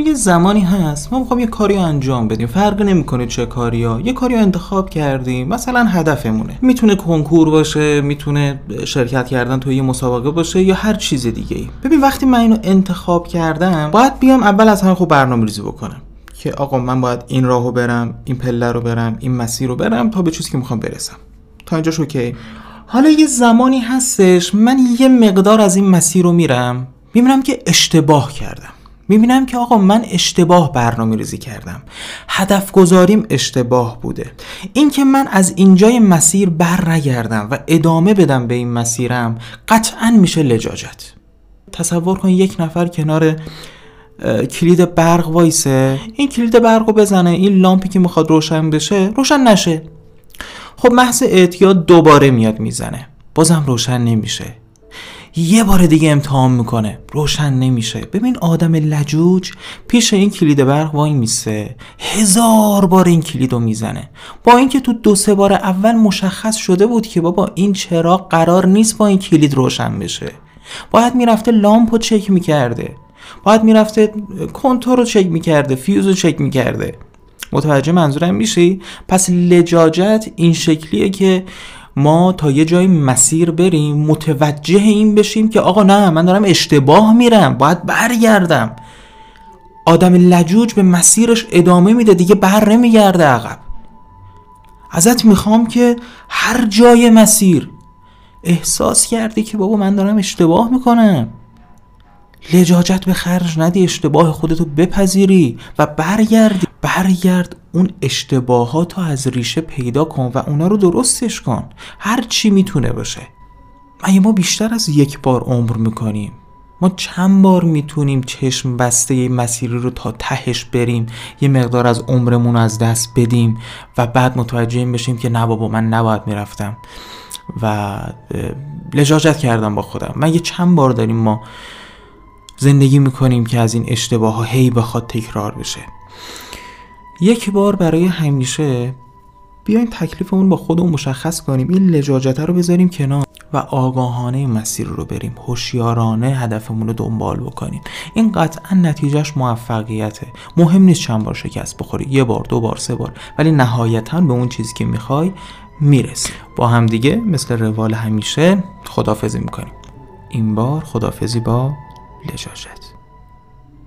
یه زمانی هست ما می‌خوام یه کاری انجام بدیم. فرق نمی‌کنه چه کاریا یه کاری انتخاب کردیم مثلا هدفمونه. می‌تونه کنکور باشه می‌تونه شرکت کردن توی یه مسابقه باشه یا هر چیز دیگه ای ببین وقتی من اینو انتخاب کردم باید بیام اول از همه خوب برنامه ریزی بکنم. که آقا من باید این راهو برم این پله رو برم این مسیر رو برم تا به چیزی که می‌خوام برسم. تا اینجاش اوکی؟ حالا یه زمانی هستش من یه مقدار از این مسیر رو میرم می‌بینم که اشتباه کردم. می‌بینم که آقا من اشتباه برنامه ریزی کردم. هدف گذاریم اشتباه بوده. اینکه من از اینجای مسیر بر نگردم و ادامه بدم به این مسیرم قطعا میشه لجاجت. تصور کن یک نفر کنار کلید برق وایسه. این کلید برق رو بزنه این لامپی که می‌خواد روشن بشه روشن نشه. خب محض اعتیاد دوباره میاد می‌زنه. بازم روشن نمیشه. یه بار دیگه امتحان می‌کنه. روشن نمیشه. ببین آدم لجوج پیش این کلید برق وای میسه. هزار بار این کلید رو می‌زنه. با اینکه تو دو سه بار اول مشخص شده بود که بابا این چراغ قرار نیست با این کلید روشن بشه. باید می‌رفته لامپ رو چک می‌کرده. باید می‌رفته کنتور رو چک می‌کرده. فیوز رو چک می‌کرده. متوجه منظورم میشی؟ پس لجاجت این شکلیه که ما تا یه جای مسیر بریم متوجه این بشیم که آقا نه من دارم اشتباه میرم باید برگردم. آدم لجوج به مسیرش ادامه میده دیگه بر نمیگرده عقب. ازت می‌خوام که هر جای مسیر احساس کردی که بابا من دارم اشتباه می‌کنم. لجاجت به خرج ندی اشتباه خودتو بپذیری و برگردی. برگرد اون اشتباهات رو از ریشه پیدا کن و اونا رو درستش کن. هر چی می‌تونه باشه. مگه ما بیشتر از یک بار عمر می‌کنیم؟ ما چند بار می‌تونیم چشم بسته مسیری رو تا تهش بریم یه مقدار از عمرمون از دست بدیم و بعد متوجه بشیم که نه بابا من نباید می‌رفتم. و لجاجت کردم با خودم. من یه چند بار داریم ما زندگی می‌کنیم که از این اشتباه ها هی بخواد تکرار بشه؟ یک بار برای همیشه بیاین تکلیفمون با خودمون مشخص کنیم. این لجاجت رو بذاریم کنار و آگاهانه مسیر رو بریم. هوشیارانه هدفمون رو دنبال بکنیم این قطعا نتیجهش موفقیته. مهم نیست چند بار شکست بخوری. یه بار دو بار سه بار. ولی نهایتا به اون چیزی که می‌خوای می‌رسی. با هم دیگه مثل روال همیشه خدافزی می‌کنیم. این بار خدافزی با لجاجت.